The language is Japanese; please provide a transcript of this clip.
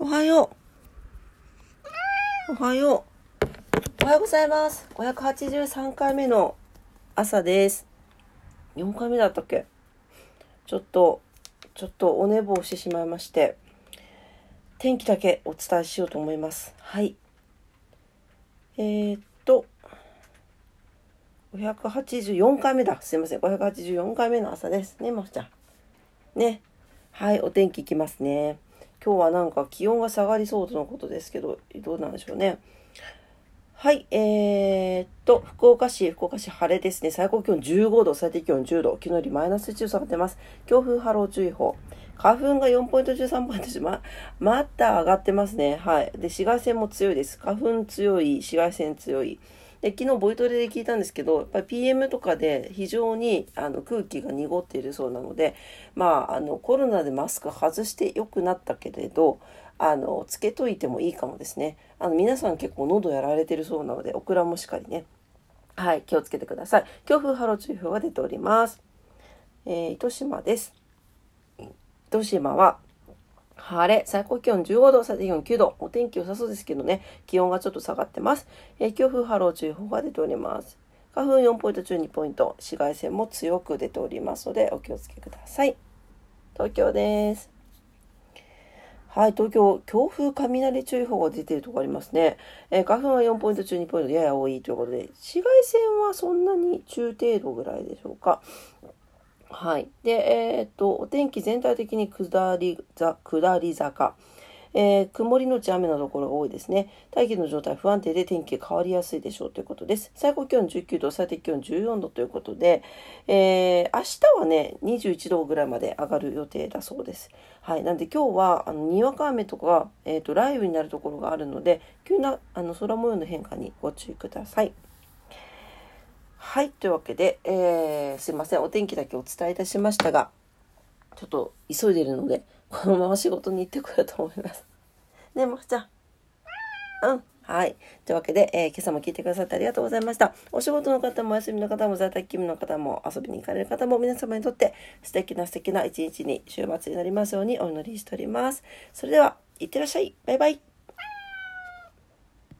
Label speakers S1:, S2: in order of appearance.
S1: おはよう。おはよう。おはようございます。583回目の朝です。4回目だったっけ？ちょっと、ちょっとお寝坊してしまいまして、天気だけお伝えしようと思います。はい。えー、っと、584回目だ。すいません。584回目の朝です。ね、まふちゃん。ね。はい、お天気いきますね。今日はなんか気温が下がりそうとのことですけど、どうなんでしょうね。はい、えー、っと、福岡市、福岡市晴れですね。最高気温15度、最低気温10度。昨日よりマイナス1度下がってます。強風波浪注意報。花粉が4ポイント中3ポイント中、ま、また上がってますね。はい。で、紫外線も強いです。花粉強い、紫外線強い。で昨日ボイトレで聞いたんですけどやっぱり PM とかで非常にあの空気が濁っているそうなのでまああのコロナでマスク外してよくなったけれどあのつけといてもいいかもですね。あの皆さん結構喉やられてるそうなのでオクラもしっかりね。はい気をつけてください。強風波浪注意報が出ております、えー、糸島です。糸島は晴れ、最高気温15度、最低気温9度。お天気良さそうですけどね、気温がちょっと下がってます。え、強風波浪注意報が出ております。花粉4ポイント中2ポイント、紫外線も強く出ておりますので、お気をつけください。東京です。はい、東京、強風雷注意報が出ているところありますね。えー、花粉は4ポイント中2ポイントやや多いということで、紫外線はそんなに中程度ぐらいでしょうか。はい。で、えー、っと、お天気全体的に下り、下り坂。えー、曇りのち雨のところが多いですね。大気の状態不安定で天気変わりやすいでしょうということです。最高気温19度、最低気温14度ということで、えー、明日はね、21度ぐらいまで上がる予定だそうです。はい。なんで今日は、あの、にわか雨とか、えっ、と、雷雨になるところがあるので、急な、あの、空模様の変化にご注意ください。はい。というわけで、えー、すいません。お天気だけお伝えいたしましたが、ちょっと急いでるので、このまま仕事に行ってこようと思います。ねえ、まふちゃん。うん。はい。というわけで、えー、今朝も聞いてくださってありがとうございました。お仕事の方もお休みの方も在宅勤務の方も遊びに行かれる方も皆様にとって素敵な素敵な一日に週末になりますようにお祈りしております。それでは、いってらっしゃい。バイバイ。